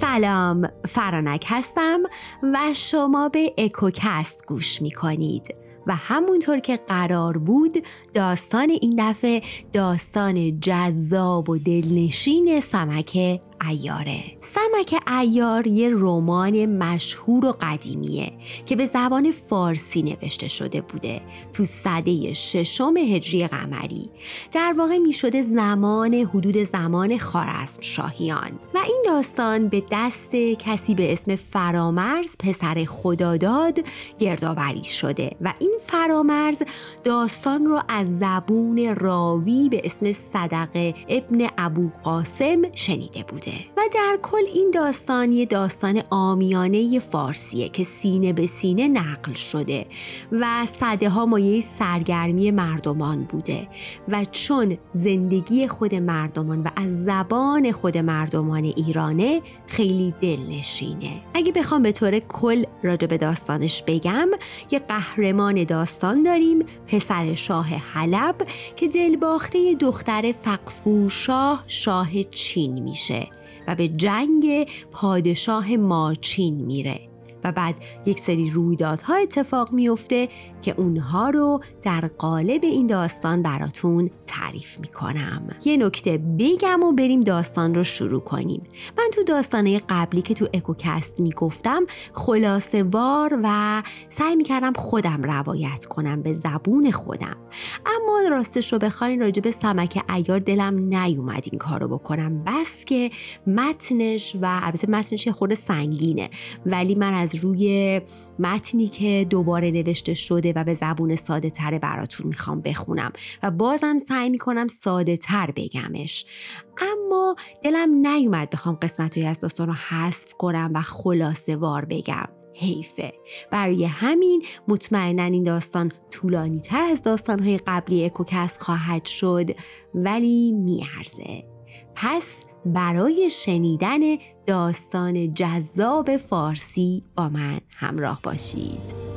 سلام فرانک هستم و شما به اکوکست گوش می کنید و همونطور که قرار بود داستان این دفعه داستان جذاب و دلنشین سمک ایاره سمک ایار یه رمان مشهور و قدیمیه که به زبان فارسی نوشته شده بوده تو صده ششم هجری قمری. در واقع می شده زمان حدود زمان خارزم شاهیان. و این داستان به دست کسی به اسم فرامرز پسر خداداد گردآوری شده. و این فرامرز داستان رو از زبون راوی به اسم صدقه ابن ابو قاسم شنیده بوده. و در کل این داستان یه داستان آمیانه فارسیه که سینه به سینه نقل شده و صده ها مایه سرگرمی مردمان بوده و چون زندگی خود مردمان و از زبان خود مردمان ایرانه خیلی دلنشینه. اگه بخوام به طور کل راجع به داستانش بگم یه قهرمان داستان داریم پسر شاه حلب که دلباخته دختر فقفور شاه شاه چین میشه. و به جنگ پادشاه ماچین میره. و بعد یک سری رویدادها اتفاق میفته که اونها رو در قالب این داستان براتون تعریف می‌کنم. یه نکته بگم و بریم داستان رو شروع کنیم. من تو داستانه قبلی که تو اکوکست می‌گفتم خلاصه وار و سعی می‌کردم خودم روایت کنم به زبون خودم. اما راستش رو بخواین راجع به سمک ایار دلم نیومد این کارو بکنم. بس که متنش و البته متنش یه خورده سنگینه ولی من از روی متنی که دوباره نوشته شده و به زبون ساده تره براتون می‌خوام بخونم و بازم سعی می‌کنم ساده تر بگمش. اما دلم نیومد بخوام قسمت از داستان رو حذف کنم و خلاصه وار بگم. حیفه. برای همین مطمئنا این داستان طولانی تر از داستانهای قبلی اکوکست خواهد شد ولی میارزه. پس برای شنیدن داستان جذاب فارسی با من همراه باشید.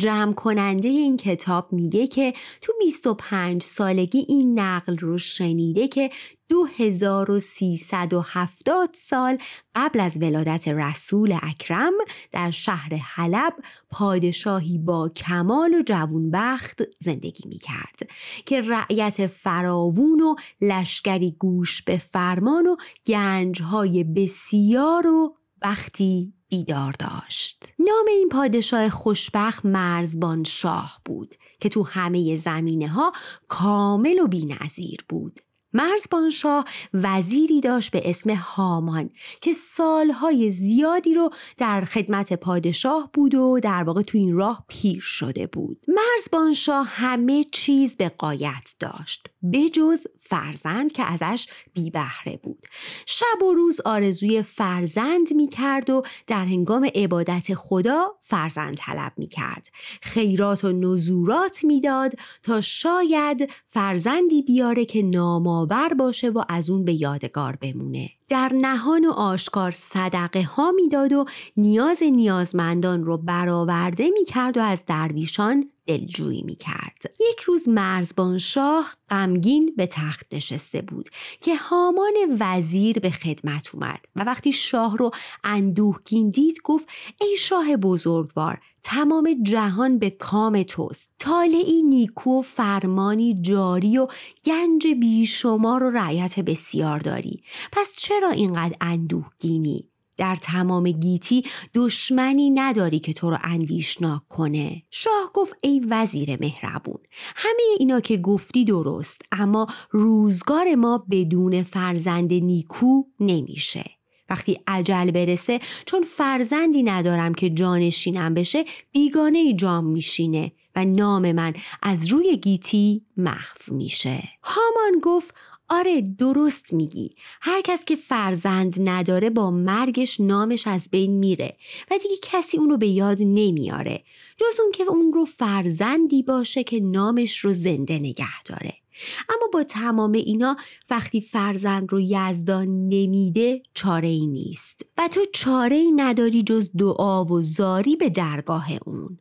جمع کننده این کتاب میگه که تو 25 سالگی این نقل رو شنیده که 2370 سال قبل از ولادت رسول اکرم در شهر حلب پادشاهی با کمال و جوونبخت زندگی می کرد که رعیت فراوون و لشکری گوش به فرمان و گنجهای بسیار و بختی بیدار داشت. نام این پادشاه خوشبخت مرزبان شاه بود که تو همه زمینه ها کامل و بینظیر بود. مرزبانشاه وزیری داشت به اسم هامان که سالهای زیادی رو در خدمت پادشاه بود و در واقع تو این راه پیر شده بود. مرزبانشاه همه چیز به قایت داشت بجز فرزند که ازش بی بهره بود. شب و روز آرزوی فرزند می کرد و در هنگام عبادت خدا فرزند طلب می کرد خیرات و نزورات می‌داد تا شاید فرزندی بیاره که نامآور باشه و از اون به یادگار بمونه. در نهان و آشکار صدقه ها می‌داد و نیاز نیازمندان رو برآورده می‌کرد و از درویشان دلجویی می کرد. یک روز مرزبان شاه غمگین به تخت نشسته بود که هامان وزیر به خدمت اومد و وقتی شاه رو اندوهگین دید گفت ای شاه بزرگوار تمام جهان به کام توست. طالعی نیکو و فرمانی جاری و گنج بیشمار و رعیت بسیار داری. پس چرا اینقدر اندوهگینی در تمام گیتی دشمنی نداری که تو رو اندیشناک کنه. شاه گفت ای وزیر مهربون همه اینا که گفتی درست اما روزگار ما بدون فرزند نیکو نمیشه. وقتی عجل برسه چون فرزندی ندارم که جانشینم بشه بیگانه جام میشینه و نام من از روی گیتی محو میشه. هامان گفت آره درست میگی. هر کس که فرزند نداره با مرگش نامش از بین میره و دیگه کسی اونو به یاد نمیاره. جز اون که اون رو فرزندی باشه که نامش رو زنده نگه داره. اما با تمام اینا وقتی فرزند رو یزدان نمیده چاره ای نیست. و تو چاره ای نداری جز دعا و زاری به درگاه اون.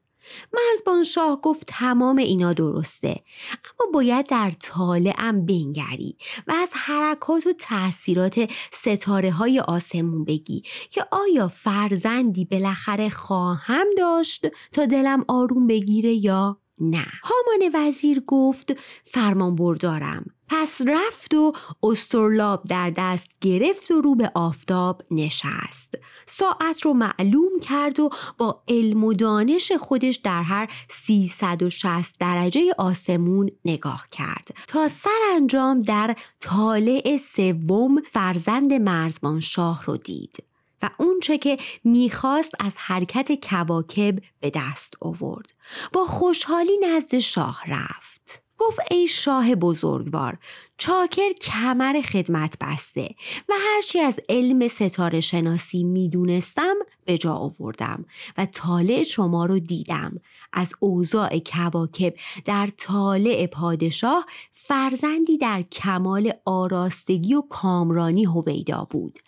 مرزبان شاه گفت تمام اینا درسته. اما باید در طالعم بنگری و از حرکات و تاثیرات ستاره های آسمون بگی که آیا فرزندی بالاخره خواهم داشت تا دلم آروم بگیره یا نه. هامان وزیر گفت فرمان بردارم. پس رفت و استرلاب در دست گرفت و رو به آفتاب نشست. ساعت رو معلوم کرد و با علم و دانش خودش در هر 360 درجه آسمون نگاه کرد. تا سرانجام در طالع سوم فرزند مرزبان شاه رو دید و اونچه که می‌خواست از حرکت کواکب به دست آورد. با خوشحالی نزد شاه رفت. گفت ای شاه بزرگوار چاکر کمر خدمت بسته و هرچی از علم ستاره شناسی می‌دونستم به جا آوردم و طالع شما رو دیدم. از اوضاع کواکب در طالع پادشاه فرزندی در کمال آراستگی و کامرانی هویدا بود.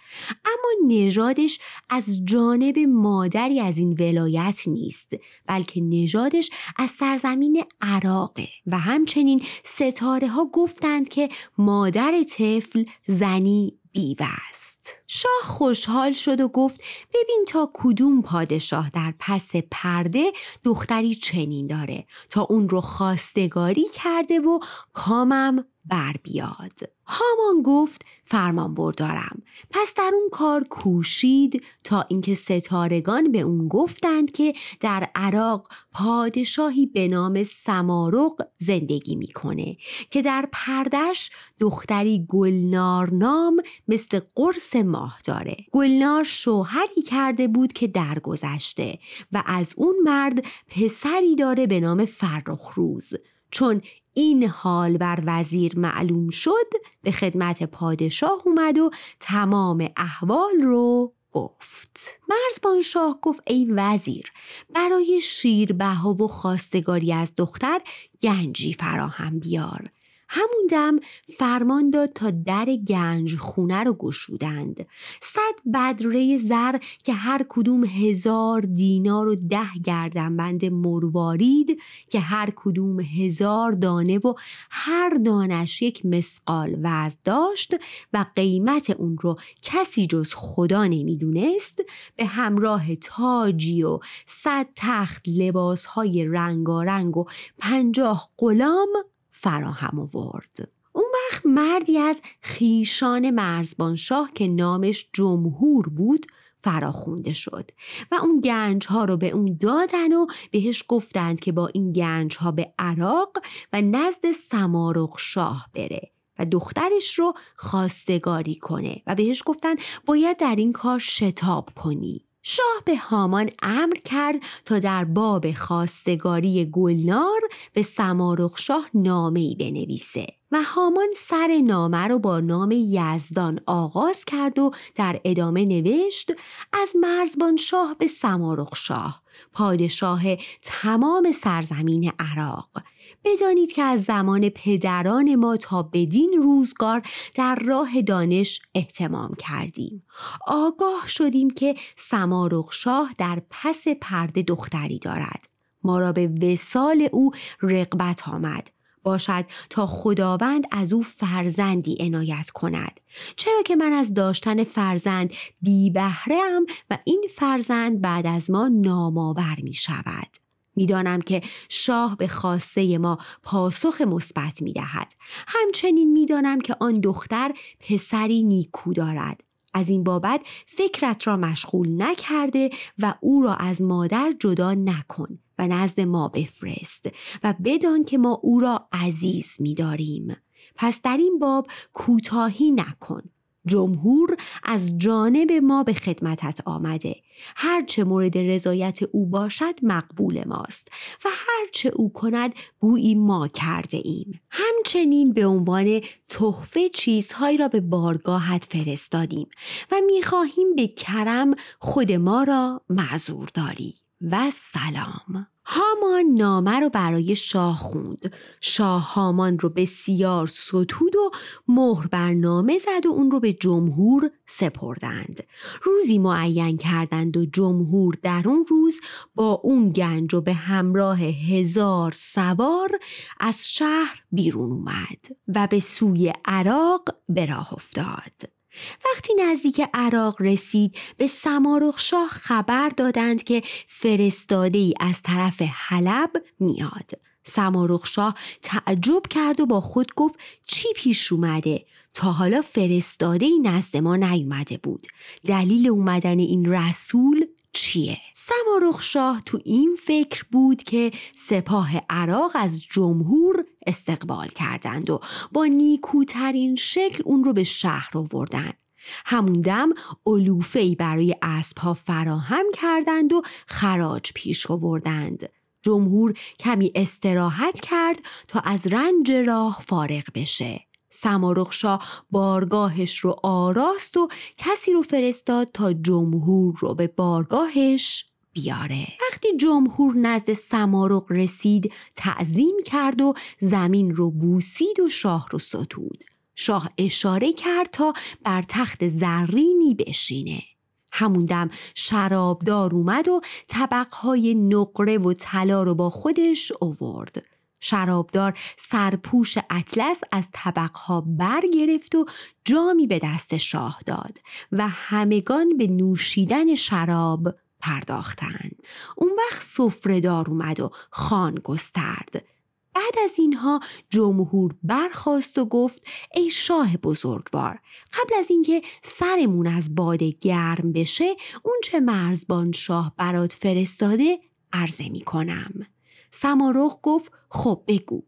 اما نژادش از جانب مادری از این ولایت نیست بلکه نژادش از سرزمین عراقه. و همچنین ستاره ها گفتند که مادر طفل زنی بیوه است. شاه خوشحال شد و گفت ببین تا کدوم پادشاه در پس پرده دختری چنین داره. تا اون رو خواستگاری کرده و کامم بر بیاد. هامان گفت فرمان بردارم. پس در اون کار کوشید تا اینکه ستارگان به اون گفتند که در عراق پادشاهی به نام سمارق زندگی می‌کنه که در پردش دختری گلنار نام مثل قرص ماه داره. گلنار شوهری کرده بود که درگذشته و از اون مرد پسری داره به نام فرخ روز چون این حال بر وزیر معلوم شد به خدمت پادشاه اومد و تمام احوال رو گفت. مرزبان شاه گفت ای وزیر برای شیربها و خواستگاری از دختر گنجی فراهم بیار. همون دم فرمان داد تا در گنج خونه رو گشودند. صد بدره زر که هر کدوم هزار دینار و ده گردنبند مروارید که هر کدوم هزار دانه و هر دانش یک مسقال وزن داشت و قیمت اون رو کسی جز خدا نمی‌دونست به همراه تاجی و صد تخت لباسهای رنگارنگ و پنجاه غلام فراهم آورد. اون وقت مردی از خیشان مرزبان شاه که نامش جمهور بود فراخونده شد و اون گنج ها رو به اون دادن و بهش گفتند که با این گنج ها به عراق و نزد سمارق شاه بره و دخترش رو خواستگاری کنه و بهش گفتن باید در این کار شتاب کنی. شاه به هامان امر کرد تا در باب خواستگاری گلنار به سمارخ شاه نامه بنویسه و هامان سر نامه رو با نام یزدان آغاز کرد و در ادامه نوشت از مرزبان شاه به سمارخ شاه پادشاه تمام سرزمین عراق. بدانید که از زمان پدران ما تا بدین روزگار در راه دانش احتمام کردیم. آگاه شدیم که سمارق شاه در پس پرده دختری دارد. ما را به وسال او رقبت آمد. باشد تا خداوند از او فرزندی عنایت کند. چرا که من از داشتن فرزند بی بهره و این فرزند بعد از ما نامآور می شود می‌دانم که شاه به خواسته ما پاسخ مثبت می دهد. همچنین می‌دانم که آن دختر پسری نیکو دارد. از این بابت فکرت را مشغول نکرده و او را از مادر جدا نکن و نزد ما بفرست و بدان که ما او را عزیز می‌داریم. پس در این باب کوتاهی نکن جمهور از جانب ما به خدمتت آمده. هرچه مورد رضایت او باشد مقبول ماست و هرچه او کند گویی ما کرده ایم. همچنین به عنوان تحفه چیزهایی را به بارگاهت فرستادیم و می‌خواهیم به کرم خود ما را معذور داری. و سلام. هامان نامه رو برای شاه خوند. شاه هامان رو بسیار ستود و مهر بر نامه زد و اون رو به جمهور سپردند. روزی معین کردند و جمهور در اون روز با اون گنج و به همراه هزار سوار از شهر بیرون اومد و به سوی عراق به راه افتاد. وقتی نزدیک عراق رسید به سمارخ شاه خبر دادند که فرستاده ای از طرف حلب میاد. سمارخ شاه تعجب کرد و با خود گفت چی پیش اومده تا حالا فرستاده ای نزد ما نیومده بود دلیل اومدن این رسول چیه؟ سمارخ شاه تو این فکر بود که سپاه عراق از جمهور استقبال کردند و با نیکوترین شکل اون رو به شهر آوردن. همون دم علوفه برای اسبها فراهم کردند و خراج پیش آوردند. جمهور کمی استراحت کرد تا از رنج راه فارغ بشه. سمارخشا بارگاهش رو آراست و کسی رو فرستاد تا جمهور رو به بارگاهش بیاره. وقتی جمهور نزد سمارق رسید تعظیم کرد و زمین رو بوسید و شاه رو ستود. شاه اشاره کرد تا بر تخت زرینی بشینه. همون دم شرابدار اومد و طبقهای نقره و طلا رو با خودش اوورد. شرابدار سرپوش اطلس از طبقها برگرفت و جامی به دست شاه داد و همگان به نوشیدن شراب پرداختند. اون وقت سفرهدار اومد و خان گسترد. بعد از اینها جمهور برخواست و گفت ای شاه بزرگوار قبل از اینکه سرمون از باده گرم بشه اون چه مرزبان شاه برات فرستاده عرضه می کنم سمارخ گفت خب بگو.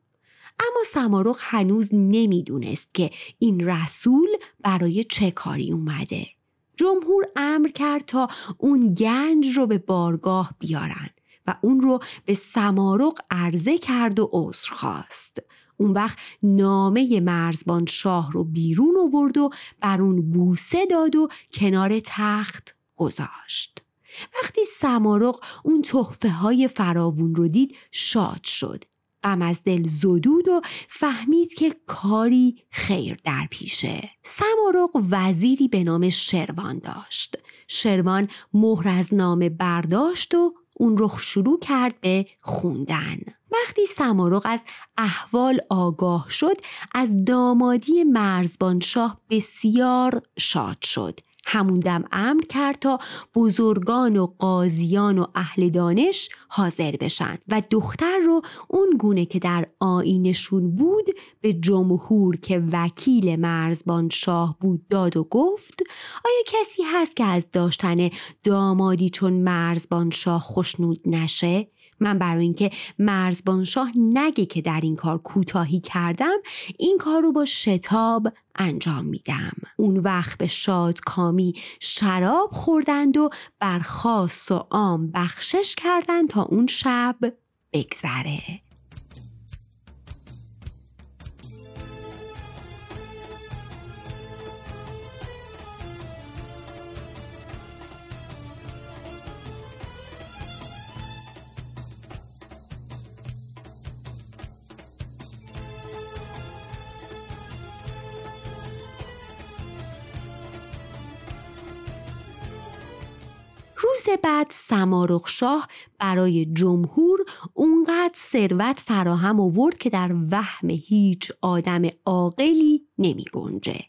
اما سمارخ هنوز نمی‌دونست که این رسول برای چه کاری اومده. جمهور امر کرد تا اون گنج رو به بارگاه بیارن و اون رو به سمارق عرضه کرد و عذر خواست. اون وقت نامه مرزبان شاه رو بیرون آورد و بر اون بوسه داد و کنار تخت گذاشت. وقتی سمارق اون تحفه های فراوون رو دید شاد شد. غم از دل زدود و فهمید که کاری خیر در پیشه. سمارق وزیری به نام شروان داشت. شروان مهر از نامه برداشت و اون رو شروع کرد به خوندن. وقتی سمارق از احوال آگاه شد از دامادی مرزبان شاه بسیار شاد شد. همون دم امر کرد تا بزرگان و قاضیان و اهل دانش حاضر بشن و دختر رو اون گونه که در آینشون بود به جمهور که وکیل مرزبان شاه بود داد و گفت آیا کسی هست که از داشتن دامادی چون مرزبان شاه خوشنود نشه؟ من برای اینکه مرزبان شاه نگه که در این کار کوتاهی کردم این کار رو با شتاب انجام میدم. اون وقت به شاد کامی شراب خوردند و بر خاص و عام بخشش کردند تا اون شب بگذره. روز بعد سمارخ شاه برای جمهور اونقدر ثروت فراهم آورد که در وهم هیچ آدم عاقلی نمی گنجه.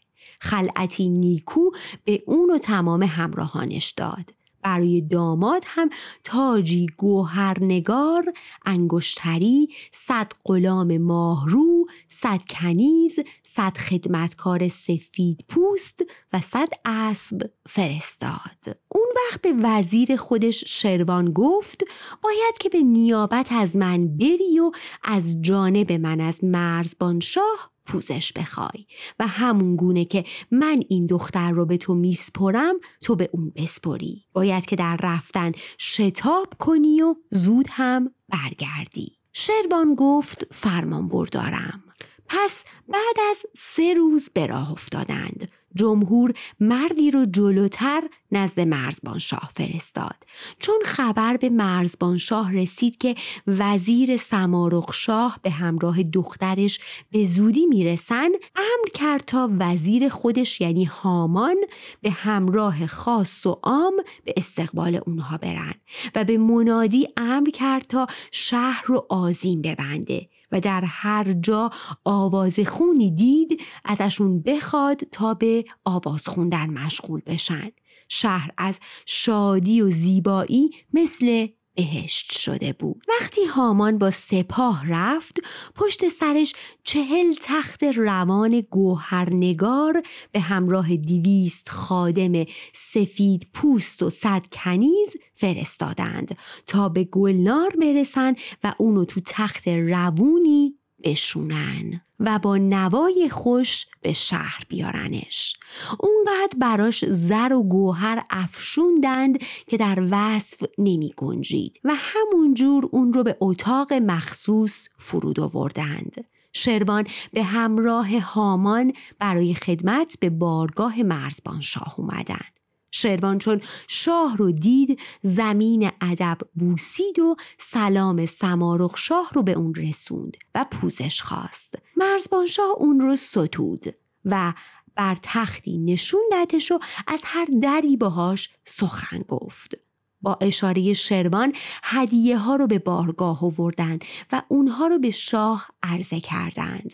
خلعتی نیکو به اون و تمام همراهانش داد. برای داماد هم تاجی گوهرنگار انگشتری صد غلام ماهرو صد کنیز صد خدمتکار سفید پوست و صد اسب فرستاد. اون وقت به وزیر خودش شروان گفت باید که به نیابت از من بری و از جانب من از مرزبان شاه پوزش بخوای. و همون گونه که من این دختر رو به تو میسپرم تو به اون بسپری. باید که در رفتن شتاب کنی و زود هم برگردی. شروان گفت فرمان بردارم. پس بعد از سه روز به راه افتادند. جمهور مردی رو جلوتر نزد مرزبان شاه فرستاد. چون خبر به مرزبان شاه رسید که وزیر سمارق شاه به همراه دخترش به زودی می‌رسن امر کرد تا وزیر خودش یعنی هامان به همراه خاص و عام به استقبال اونها برن و به منادی امر کرد تا شهر رو آزین ببنده. و در هر جا آواز خونی دید ازشون بخواد تا به آواز خوندن مشغول بشن. شهر از شادی و زیبایی مثل بهشت شده بود. وقتی هامان با سپاه رفت پشت سرش چهل تخت روان گوهرنگار به همراه دیویست خادم سفید پوست و صد کنیز فرستادند تا به گلنار برسن و اونو تو تخت روونی بشونن. و با نوای خوش به شهر بیارنش. اونقدر براش زر و گوهر افشوندند که در وصف نمی گنجید و همونجور اون رو به اتاق مخصوص فرود آوردند. شروان به همراه هامان برای خدمت به بارگاه مرزبان شاه اومدن. شروان چون شاه رو دید زمین ادب بوسید و سلام سمارخ شاه رو به اون رسوند و پوزش خواست. مرزبان شاه اون رو ستود و بر تختی نشون دهتش و از هر دری باهاش سخن گفت. با اشاره شروان هدیه ها رو به بارگاه آوردند و اونها رو به شاه عرضه کردند.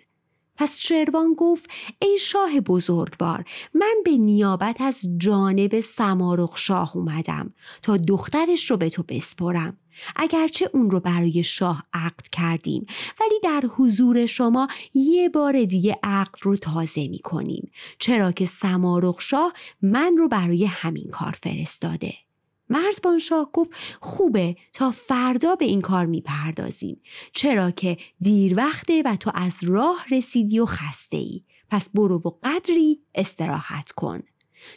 پس شروان گفت ای شاه بزرگوار من به نیابت از جانب سمارخ شاه اومدم تا دخترش رو به تو بسپرم. اگرچه اون رو برای شاه عقد کردیم ولی در حضور شما یه بار دیگه عقد رو تازه می کنیم چرا که سمارخ شاه من رو برای همین کار فرستاده. مرزبان شاه گفت خوبه تا فردا به این کار می‌پردازیم. چرا که دیر وقته و تو از راه رسیدی و خسته ای پس برو و قدری استراحت کن.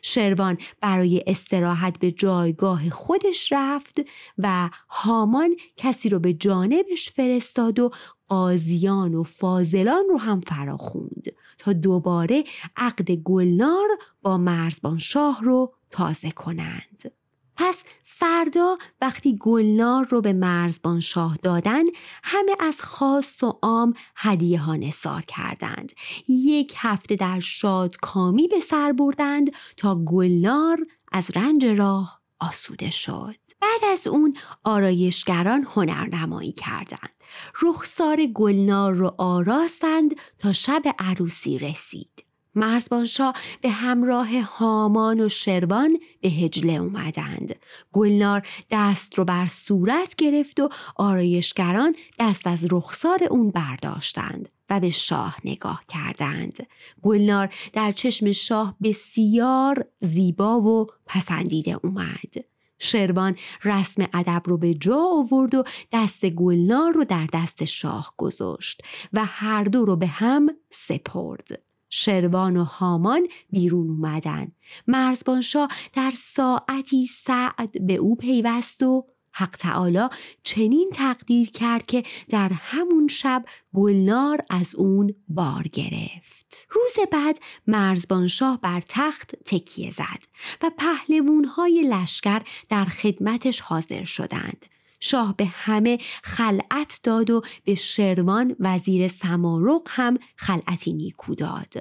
شروان برای استراحت به جایگاه خودش رفت و هامان کسی رو به جانبش فرستاد و قاضیان و فاضلان رو هم فراخوند تا دوباره عقد گلنار با مرزبان شاه رو تازه کنند. پس فردا وقتی گلنار رو به مرزبان شاه دادن همه از خاص و عام هدیه ها نصار کردند. یک هفته در شاد کامی به سر بردند تا گلنار از رنج راه آسوده شد. بعد از اون آرایشگران هنرنمایی کردند. رخسار گلنار رو آراستند تا شب عروسی رسید. مرزبانشا به همراه هامان و شروان به هجله اومدند. گلنار دست رو بر صورت گرفت و آرایشگران دست از رخسار اون برداشتند و به شاه نگاه کردند. گلنار در چشم شاه بسیار زیبا و پسندیده اومد. شروان رسم ادب رو به جا آورد و دست گلنار رو در دست شاه گذاشت و هر دو رو به هم سپرد. شروان و هامان بیرون اومدن. مرزبانشاه در ساعتی سعد به او پیوست و حق تعالی چنین تقدیر کرد که در همون شب گلنار از اون بار گرفت. روز بعد مرزبانشاه بر تخت تکیه زد و پهلوونهای لشکر در خدمتش حاضر شدند. شاه به همه خلعت داد و به شروان وزیر سمارق هم خلعتی نیکو داد.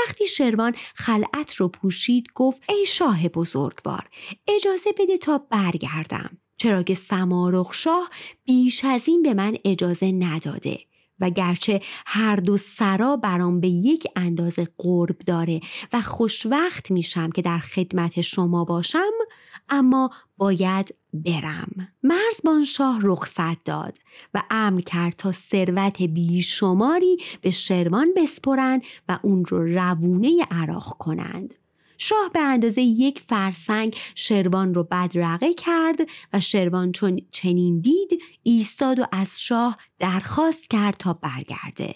وقتی شروان خلعت رو پوشید گفت ای شاه بزرگوار اجازه بده تا برگردم. چرا که سمارخ شاه بیش از این به من اجازه نداده و گرچه هر دو سرا برام به یک اندازه قرب داره و خوشوقت میشم که در خدمت شما باشم اما باید برم. مرزبان شاه رخصت داد و امر کرد تا ثروت بیشماری به شروان بسپرند و اون رو روونه عراق کنند. شاه به اندازه یک فرسنگ شروان رو بدرقه کرد و شروان چون چنین دید ایستاد و از شاه درخواست کرد تا برگرده.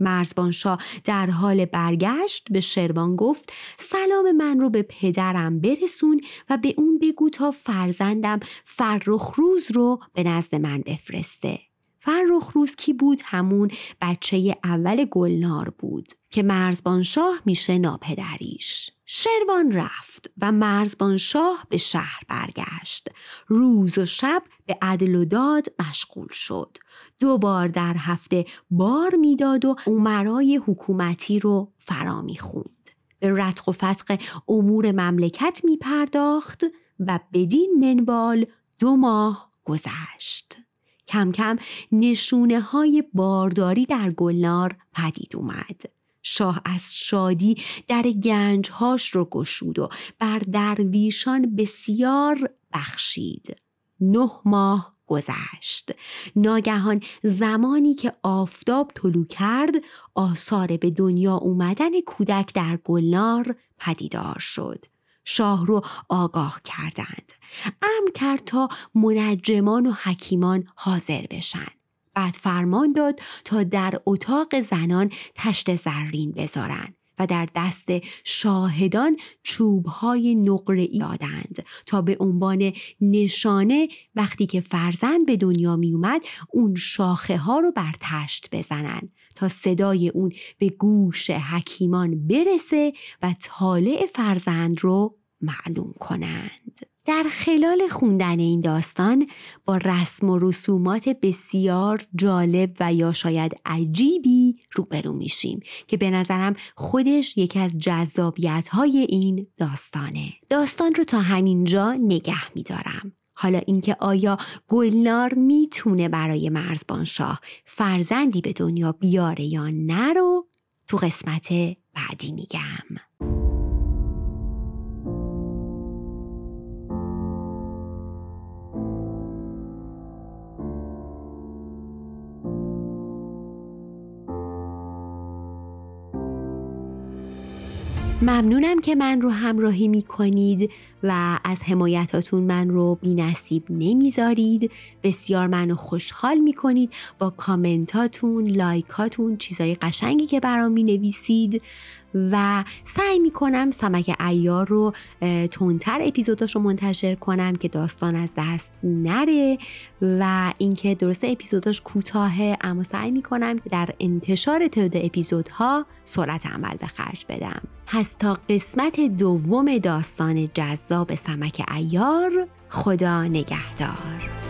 مرزبانشاه در حال برگشت به شروان گفت سلام من رو به پدرم برسون و به اون بگو تا فرزندم فرخ روز رو به نزد من بفرسته. فرخ روز کی بود؟ همون بچه اول گلنار بود. که مرزبان شاه میشه ناپدریش. شروان رفت و مرزبان شاه به شهر برگشت. روز و شب به عدل و داد مشغول شد. دو بار در هفته بار می‌داد و عمرای حکومتی رو فرا می‌خوند. به رتق و فتق امور مملکت می پرداخت و بدین منوال دو ماه گذشت. کم کم نشونه های بارداری در گلنار پدید اومد. شاه از شادی در گنجهاش رو گشود و بر درویشان بسیار بخشید. نه ماه گذشت. ناگهان زمانی که آفتاب طلو کرد آثار به دنیا اومدن کودک در گلنار پدیدار شد. شاه رو آگاه کردند. امر کرد تا منجمان و حکیمان حاضر بشن. بعد فرمان داد تا در اتاق زنان تشت زرین بذارن و در دست شاهدان چوبهای نقره دادند تا به عنوان نشانه وقتی که فرزند به دنیا می اومد اون شاخه ها رو بر تشت بزنن تا صدای اون به گوش حکیمان برسه و طالع فرزند رو معلوم کنند. در خلال خوندن این داستان با رسم و رسومات بسیار جالب و یا شاید عجیبی روبرو میشیم که به نظرم خودش یکی از جذابیت های این داستانه. داستان رو تا همینجا نگه میدارم. حالا اینکه آیا گلنار می‌تونه برای مرزبان شاه فرزندی به دنیا بیاره یا نه رو تو قسمت بعدی میگم. ممنونم که من رو همراهی می کنید و از حمایتاتون من رو بی نصیب نمی‌ذارید. بسیار منو خوشحال می کنید با کامنتاتون لایکاتون چیزای قشنگی که برام می نویسید و سعی می‌کنم سمک ایار رو تونتر اپیزوداش رو منتشر کنم که داستان از دست نره. و اینکه درست اپیزوداش کوتاهه اما سعی می‌کنم که در انتشار تعداد اپیزودها سرعت عمل به خرج بدم. پس تا قسمت دوم داستان جذاب سمک ایار خدا نگهدار.